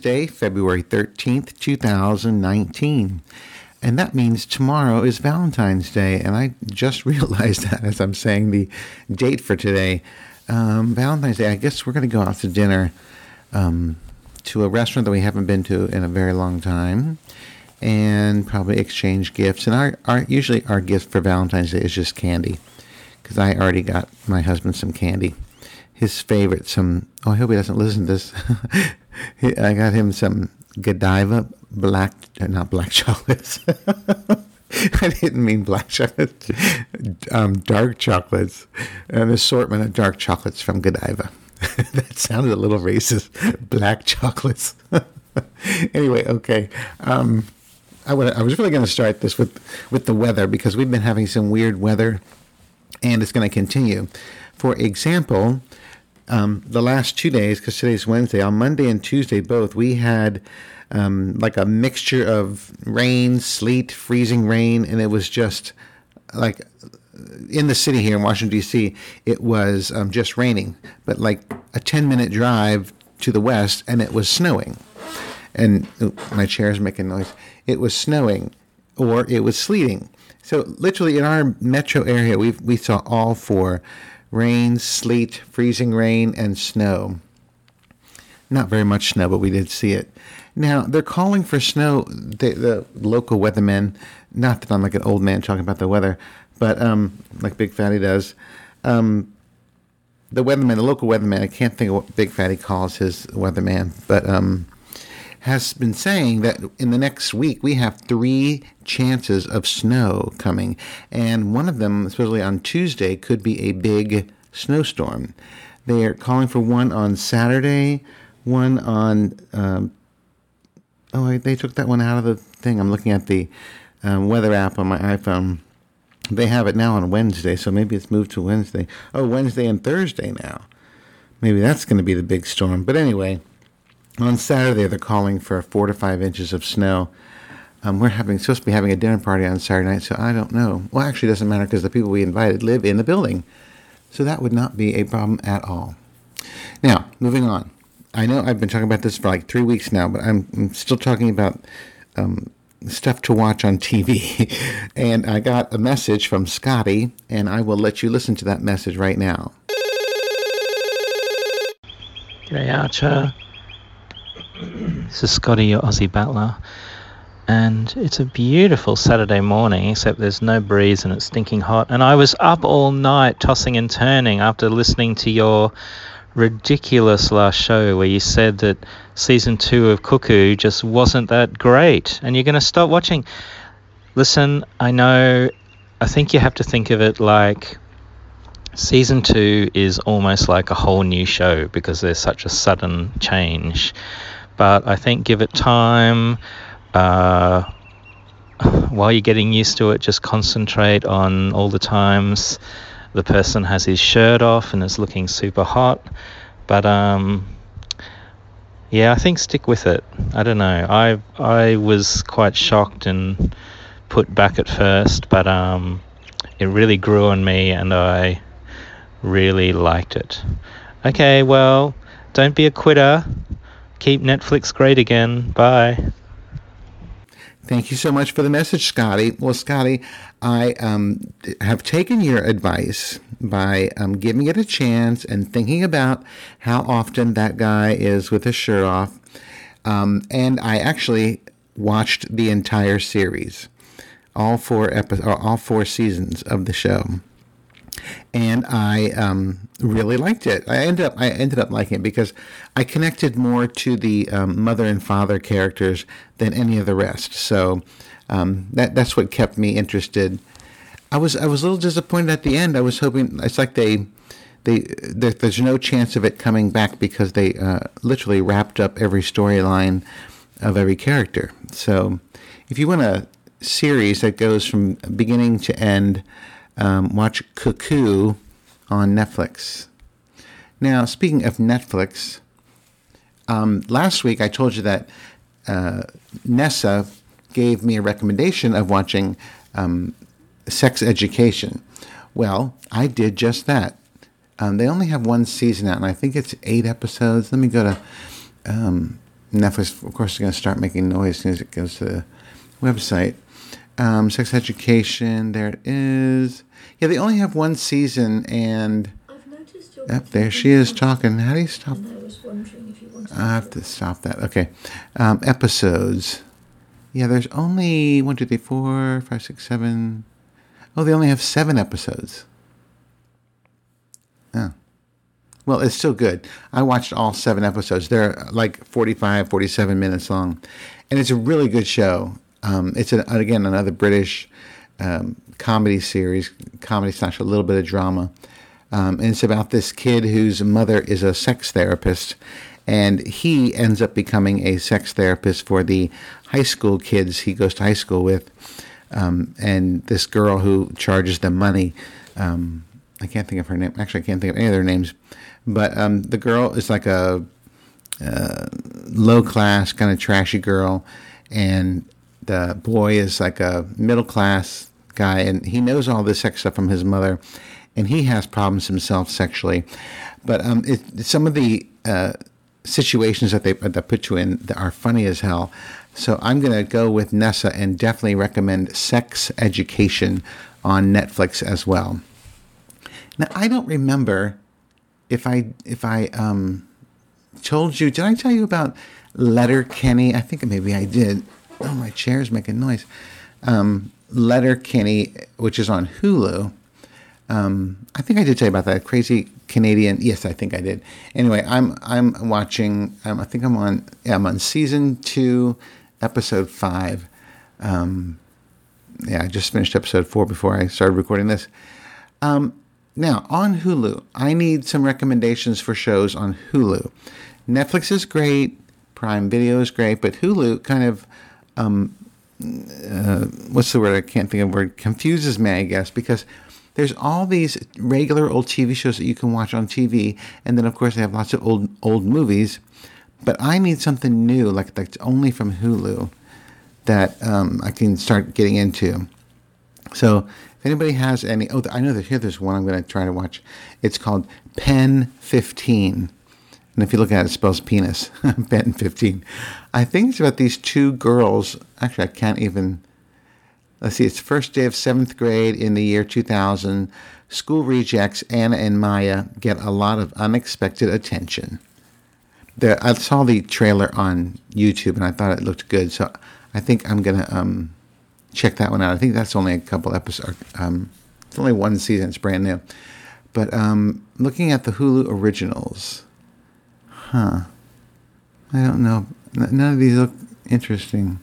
Wednesday, February 13th, 2019. And that means tomorrow is Valentine's Day. And I just realized that as I'm saying the date for today. Um, Valentine's Day, I guess we're going to go out to dinner um, to a restaurant that we haven't been to in a very long time and probably exchange gifts. And our, our usually our gift for Valentine's Day is just candy because I already got my husband some candy. His favorite, some, oh, I hope he doesn't listen to this. I got him some Godiva black, uh, not black chocolates. I didn't mean black chocolates, um, dark chocolates, an assortment of dark chocolates from Godiva. that sounded a little racist. Black chocolates. anyway, okay. Um, I, would, I was really going to start this with, with the weather because we've been having some weird weather and it's going to continue. For example, um, the last two days, because today's Wednesday, on Monday and Tuesday both, we had um, like a mixture of rain, sleet, freezing rain, and it was just like in the city here in Washington, D.C., it was um, just raining, but like a 10 minute drive to the west, and it was snowing. And ooh, my chair is making noise. It was snowing or it was sleeting. So literally in our metro area, we we saw all four: rain, sleet, freezing rain, and snow. Not very much snow, but we did see it. Now they're calling for snow. The, the local weathermen. Not that I'm like an old man talking about the weather, but um, like Big Fatty does. Um, the weatherman, the local weatherman, I can't think of what Big Fatty calls his weatherman, but um, has been saying that in the next week we have three chances of snow coming, and one of them, especially on Tuesday, could be a big snowstorm. They are calling for one on Saturday, one on. Um, oh, they took that one out of the thing. I'm looking at the um, weather app on my iPhone. They have it now on Wednesday, so maybe it's moved to Wednesday. Oh, Wednesday and Thursday now. Maybe that's going to be the big storm. But anyway, on Saturday, they're calling for four to five inches of snow. Um, we're having supposed to be having a dinner party on Saturday night, so I don't know. Well, actually, it doesn't matter because the people we invited live in the building, so that would not be a problem at all. Now, moving on. I know I've been talking about this for like three weeks now, but I'm, I'm still talking about um, stuff to watch on TV. and I got a message from Scotty, and I will let you listen to that message right now. G'day, Archer. This is Scotty, your Aussie battler. And it's a beautiful Saturday morning, except there's no breeze and it's stinking hot. And I was up all night tossing and turning after listening to your ridiculous last show where you said that season two of Cuckoo just wasn't that great and you're going to stop watching. Listen, I know, I think you have to think of it like season two is almost like a whole new show because there's such a sudden change but I think give it time. Uh, while you're getting used to it, just concentrate on all the times the person has his shirt off and is looking super hot. But um, yeah, I think stick with it. I don't know. I I was quite shocked and put back at first, but um, it really grew on me, and I really liked it. Okay, well, don't be a quitter keep Netflix great again. Bye. Thank you so much for the message, Scotty. Well, Scotty, I um, have taken your advice by um, giving it a chance and thinking about how often that guy is with his shirt off. Um, and I actually watched the entire series, all four episodes, all four seasons of the show and I um, really liked it. I ended up I ended up liking it because I connected more to the um, mother and father characters than any of the rest. So um, that that's what kept me interested. I was I was a little disappointed at the end. I was hoping it's like they they there, there's no chance of it coming back because they uh, literally wrapped up every storyline of every character. So if you want a series that goes from beginning to end um, watch Cuckoo on Netflix. Now, speaking of Netflix, um, last week I told you that uh, Nessa gave me a recommendation of watching um, Sex Education. Well, I did just that. Um, they only have one season out, and I think it's eight episodes. Let me go to um, Netflix, of course, is going to start making noise as soon as it goes to the website. Um, sex Education, there it is. Yeah, they only have one season, and yep, there she is talking. How do you stop? I have to stop that. Okay. Um, episodes. Yeah, there's only one, two, three, four, five, six, seven. Oh, they only have seven episodes. Yeah. Well, it's still good. I watched all seven episodes. They're like 45, 47 minutes long. And it's a really good show. Um, it's, a, again, another British um, comedy series, comedy slash a little bit of drama. Um, and it's about this kid whose mother is a sex therapist. And he ends up becoming a sex therapist for the high school kids he goes to high school with. Um, and this girl who charges them money. Um, I can't think of her name. Actually, I can't think of any of their names. But um, the girl is like a uh, low class, kind of trashy girl, and the boy is like a middle class guy, and he knows all this sex stuff from his mother, and he has problems himself sexually. But um, it, some of the uh, situations that they that put you in are funny as hell. So I'm going to go with Nessa and definitely recommend Sex Education on Netflix as well. Now I don't remember if I if I um told you did I tell you about Letterkenny? I think maybe I did. Oh, my chair's making noise. Um, Letterkenny, which is on Hulu. Um, I think I did tell you about that crazy Canadian. Yes, I think I did. Anyway, I'm I'm watching. Um, I think I'm on. Yeah, I'm on season two, episode five. Um, yeah, I just finished episode four before I started recording this. Um, now, on Hulu, I need some recommendations for shows on Hulu. Netflix is great, Prime Video is great, but Hulu kind of, um, uh, what's the word? I can't think of the word. Confuses me, I guess, because there's all these regular old TV shows that you can watch on TV, and then of course they have lots of old old movies. But I need something new, like that's only from Hulu, that um, I can start getting into. So if anybody has any, oh, I know that here there's one I'm going to try to watch. It's called Pen 15. And if you look at it, it spells penis. Pen 15. I think it's about these two girls. Actually, I can't even. Let's see, it's first day of seventh grade in the year 2000. School rejects Anna and Maya get a lot of unexpected attention. I saw the trailer on YouTube and I thought it looked good, so I think I'm gonna um, check that one out. I think that's only a couple episodes. Um, it's only one season. It's brand new. But um, looking at the Hulu originals, huh? I don't know. None of these look interesting.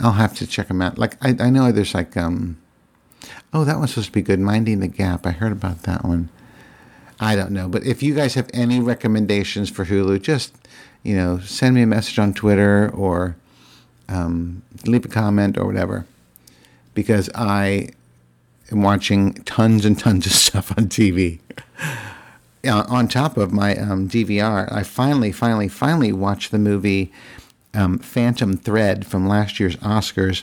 I'll have to check them out. Like I, I know there's like um, oh that one's supposed to be good. Minding the Gap. I heard about that one. I don't know, but if you guys have any recommendations for Hulu, just you know send me a message on Twitter or um, leave a comment or whatever, because I am watching tons and tons of stuff on TV. Uh, on top of my um, DVR, I finally, finally, finally watched the movie um, Phantom Thread from last year's Oscars,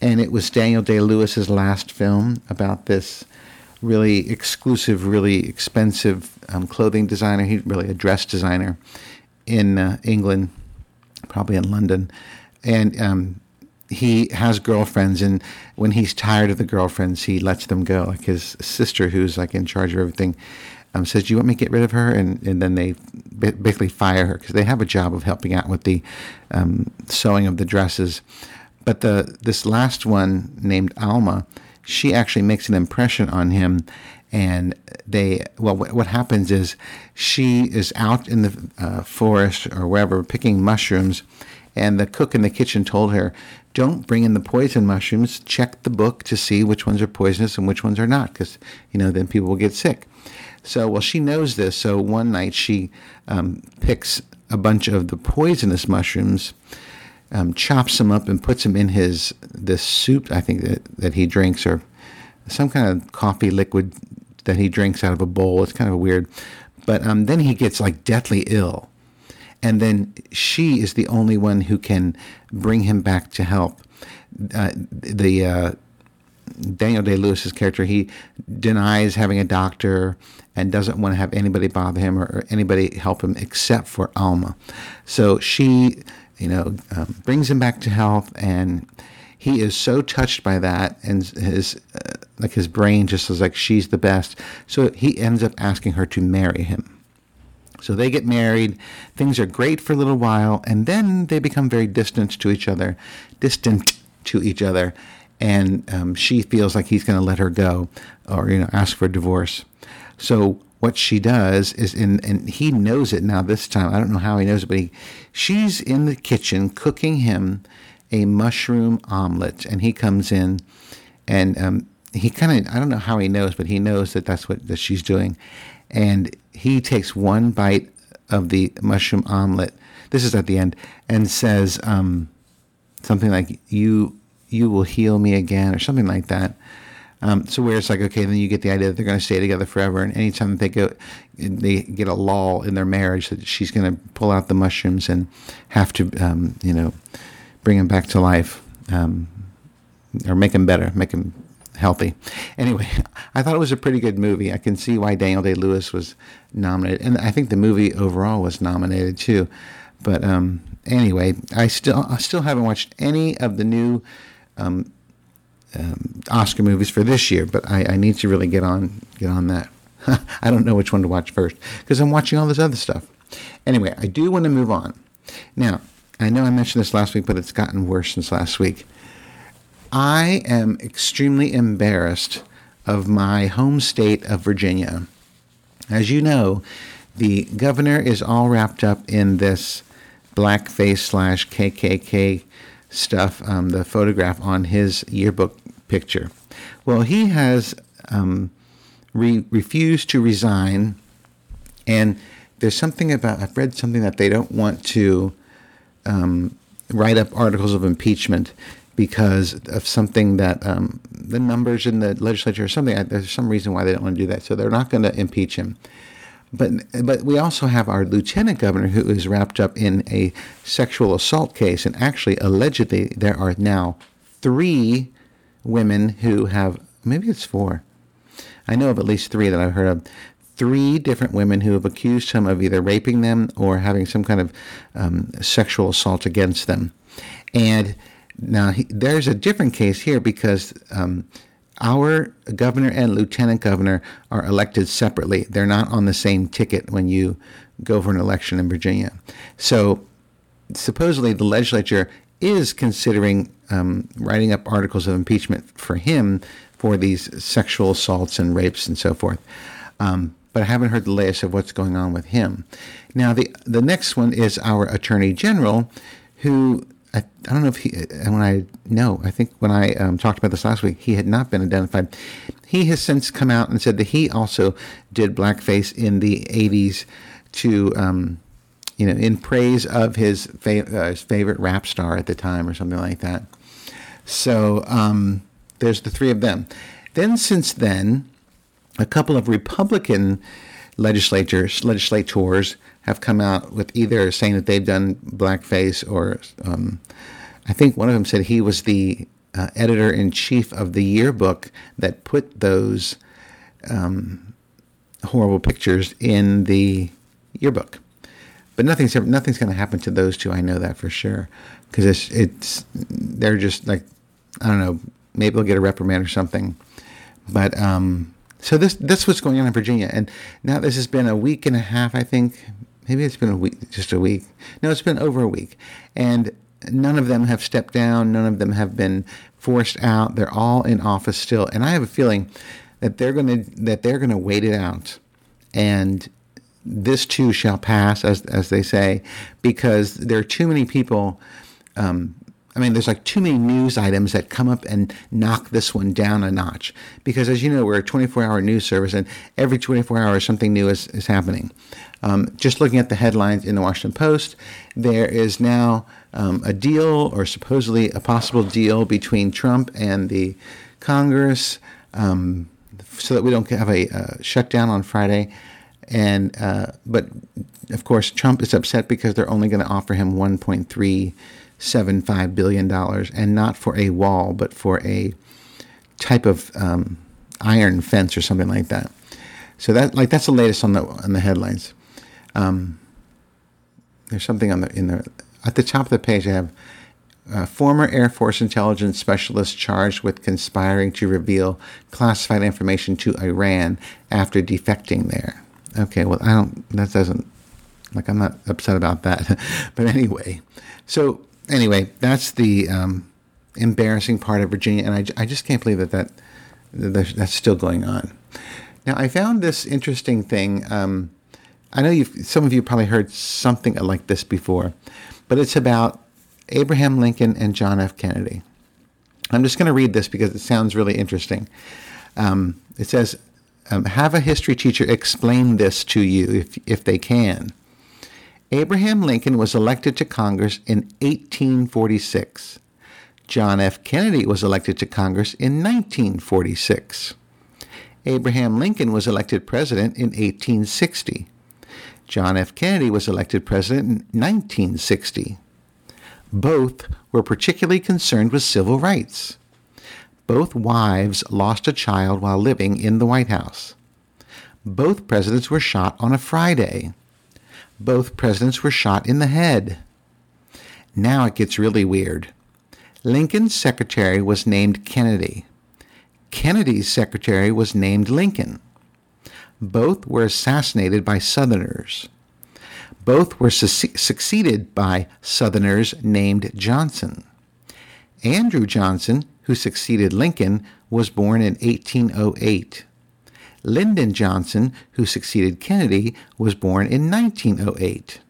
and it was Daniel Day Lewis's last film about this really exclusive, really expensive um, clothing designer. He's really a dress designer in uh, England, probably in London, and um, he has girlfriends, and when he's tired of the girlfriends, he lets them go. Like his sister, who's like in charge of everything, um, says, "Do you want me to get rid of her?" And and then they basically fire her because they have a job of helping out with the um, sewing of the dresses. But the this last one named Alma, she actually makes an impression on him, and they well what happens is she is out in the uh, forest or wherever picking mushrooms and the cook in the kitchen told her, don't bring in the poison mushrooms. Check the book to see which ones are poisonous and which ones are not, because, you know, then people will get sick. So, well, she knows this. So one night she um, picks a bunch of the poisonous mushrooms, um, chops them up, and puts them in his this soup. I think that, that he drinks, or some kind of coffee liquid that he drinks out of a bowl. It's kind of weird, but um, then he gets like deathly ill, and then she is the only one who can bring him back to help. Uh, the uh, Daniel Day Lewis's character, he denies having a doctor and doesn't want to have anybody bother him or, or anybody help him except for Alma. So she, you know, um, brings him back to health, and he is so touched by that, and his uh, like his brain just is like she's the best. So he ends up asking her to marry him. So they get married. Things are great for a little while, and then they become very distant to each other, distant to each other, and um, she feels like he's going to let her go, or you know, ask for a divorce. So what she does is, in, and he knows it now. This time, I don't know how he knows it, but he, she's in the kitchen cooking him a mushroom omelet, and he comes in, and um, he kind of I don't know how he knows, but he knows that that's what that she's doing, and he takes one bite of the mushroom omelet. This is at the end, and says um, something like "you you will heal me again" or something like that. Um, so where it's like, okay, then you get the idea that they're going to stay together forever, and anytime they go, they get a lull in their marriage that she's going to pull out the mushrooms and have to, um, you know, bring him back to life, um, or make him better, make him healthy. Anyway, I thought it was a pretty good movie. I can see why Daniel Day Lewis was nominated, and I think the movie overall was nominated too. But um, anyway, I still I still haven't watched any of the new um, um, Oscar movies for this year, but I, I, need to really get on get on that. I don't know which one to watch first because I'm watching all this other stuff. Anyway, I do want to move on. Now, I know I mentioned this last week, but it's gotten worse since last week. I am extremely embarrassed of my home state of Virginia. As you know, the governor is all wrapped up in this blackface slash KKK stuff, um, the photograph on his yearbook picture. Well, he has um, re- refused to resign, and there's something about I've read something that they don't want to um, write up articles of impeachment because of something that um, the numbers in the legislature or something. There's some reason why they don't want to do that, so they're not going to impeach him. But but we also have our lieutenant governor who is wrapped up in a sexual assault case, and actually allegedly there are now three women who have maybe it's four. I know of at least three that I've heard of. Three different women who have accused him of either raping them or having some kind of um, sexual assault against them. And now he, there's a different case here because um, our governor and lieutenant governor are elected separately. They're not on the same ticket when you go for an election in Virginia. So supposedly the legislature is considering um, writing up articles of impeachment for him for these sexual assaults and rapes and so forth. Um, but I haven't heard the latest of what's going on with him. Now, the the next one is our attorney general, who I, I don't know if he, and when I know, I think when I um, talked about this last week, he had not been identified. He has since come out and said that he also did blackface in the 80s to, um, you know, in praise of his, uh, his, favorite rap star at the time or something like that. So um, there's the three of them. Then, since then, a couple of Republican legislators, legislators have come out with either saying that they've done blackface or um, I think one of them said he was the uh, editor in chief of the yearbook that put those um, horrible pictures in the yearbook. But nothing's nothing's going to happen to those two. I know that for sure because it's it's they're just like I don't know. Maybe they'll get a reprimand or something. But um, so this that's what's going on in Virginia, and now this has been a week and a half, I think, maybe it's been a week, just a week. No, it's been over a week. And none of them have stepped down. None of them have been forced out. They're all in office still. And I have a feeling that they're going to, that they're to wait it out. And this too shall pass, as, as they say, because there are too many people um, I mean, there's like too many news items that come up and knock this one down a notch. Because as you know, we're a 24 hour news service, and every 24 hours something new is, is happening. Um, just looking at the headlines in the Washington Post, there is now um, a deal, or supposedly a possible deal, between Trump and the Congress um, so that we don't have a uh, shutdown on Friday. And uh, but of course, Trump is upset because they're only going to offer him 1.3 seven five billion dollars, and not for a wall, but for a type of um, iron fence or something like that. So that like that's the latest on the on the headlines. Um, there's something on the in the at the top of the page. I have uh, former Air Force intelligence specialist charged with conspiring to reveal classified information to Iran after defecting there. Okay, well I don't. That doesn't like I'm not upset about that, but anyway. So anyway, that's the um, embarrassing part of Virginia, and I, I just can't believe that that that's still going on. Now, I found this interesting thing. Um, I know you've, some of you probably heard something like this before, but it's about Abraham Lincoln and John F. Kennedy. I'm just going to read this because it sounds really interesting. Um, it says, um, Have a history teacher explain this to you if, if they can. Abraham Lincoln was elected to Congress in 1846. John F. Kennedy was elected to Congress in 1946. Abraham Lincoln was elected president in 1860. John F. Kennedy was elected president in 1960. Both were particularly concerned with civil rights. Both wives lost a child while living in the White House. Both presidents were shot on a Friday. Both presidents were shot in the head. Now it gets really weird. Lincoln's secretary was named Kennedy. Kennedy's secretary was named Lincoln. Both were assassinated by Southerners. Both were su- succeeded by Southerners named Johnson. Andrew Johnson, who succeeded Lincoln, was born in 1808. Lyndon Johnson, who succeeded Kennedy, was born in 1908.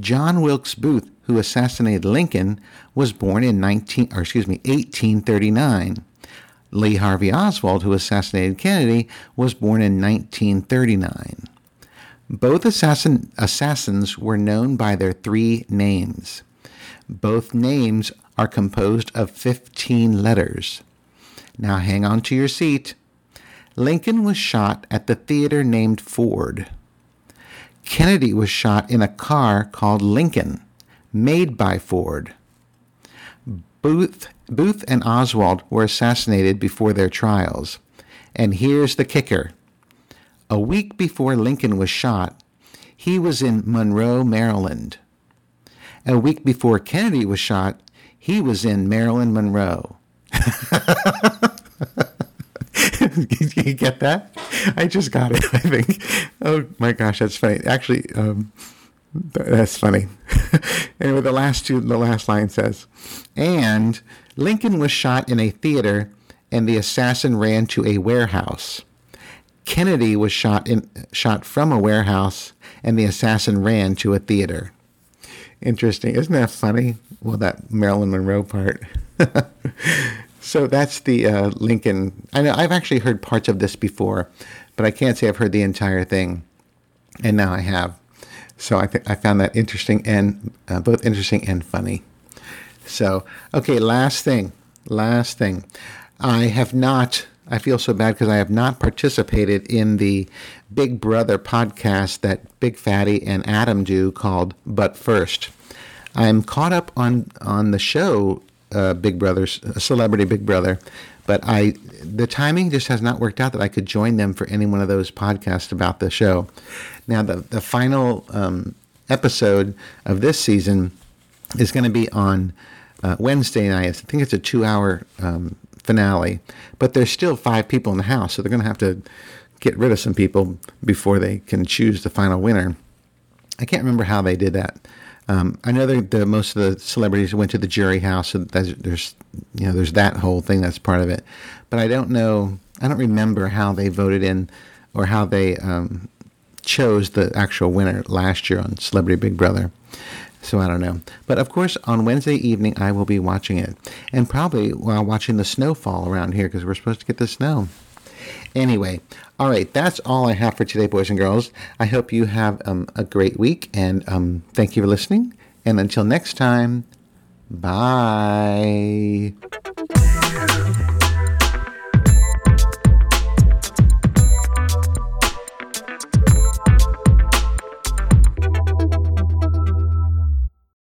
John Wilkes Booth, who assassinated Lincoln, was born in 19 or excuse me, 1839. Lee Harvey Oswald, who assassinated Kennedy, was born in 1939. Both assassin, assassins were known by their three names. Both names are composed of 15 letters. Now hang on to your seat. Lincoln was shot at the theater named Ford. Kennedy was shot in a car called Lincoln, made by Ford. Booth, Booth and Oswald were assassinated before their trials. And here's the kicker. A week before Lincoln was shot, he was in Monroe, Maryland. A week before Kennedy was shot, he was in Marilyn Monroe. you get that? I just got it, I think. Oh my gosh, that's funny. Actually, um, that's funny. anyway, the last two, the last line says, and Lincoln was shot in a theater, and the assassin ran to a warehouse. Kennedy was shot in shot from a warehouse, and the assassin ran to a theater. Interesting, isn't that funny? Well, that Marilyn Monroe part. so that's the uh, Lincoln. I know I've actually heard parts of this before, but I can't say I've heard the entire thing, and now I have. So I think I found that interesting and uh, both interesting and funny. So okay, last thing, last thing. I have not. I feel so bad because I have not participated in the Big Brother podcast that Big Fatty and Adam do called But First. I'm caught up on on the show uh, Big Brother, Celebrity Big Brother, but I the timing just has not worked out that I could join them for any one of those podcasts about the show. Now, the, the final um, episode of this season is going to be on uh, Wednesday night. I think it's a two hour um, finale, but there's still five people in the house, so they're going to have to get rid of some people before they can choose the final winner. I can't remember how they did that. Um, I know that the, most of the celebrities went to the jury house, so there's you know there's that whole thing that's part of it, but I don't know. I don't remember how they voted in or how they um, chose the actual winner last year on Celebrity Big Brother. So I don't know. But of course, on Wednesday evening, I will be watching it. And probably while watching the snowfall around here because we're supposed to get the snow. Anyway, all right, that's all I have for today, boys and girls. I hope you have um, a great week and um, thank you for listening. And until next time, bye.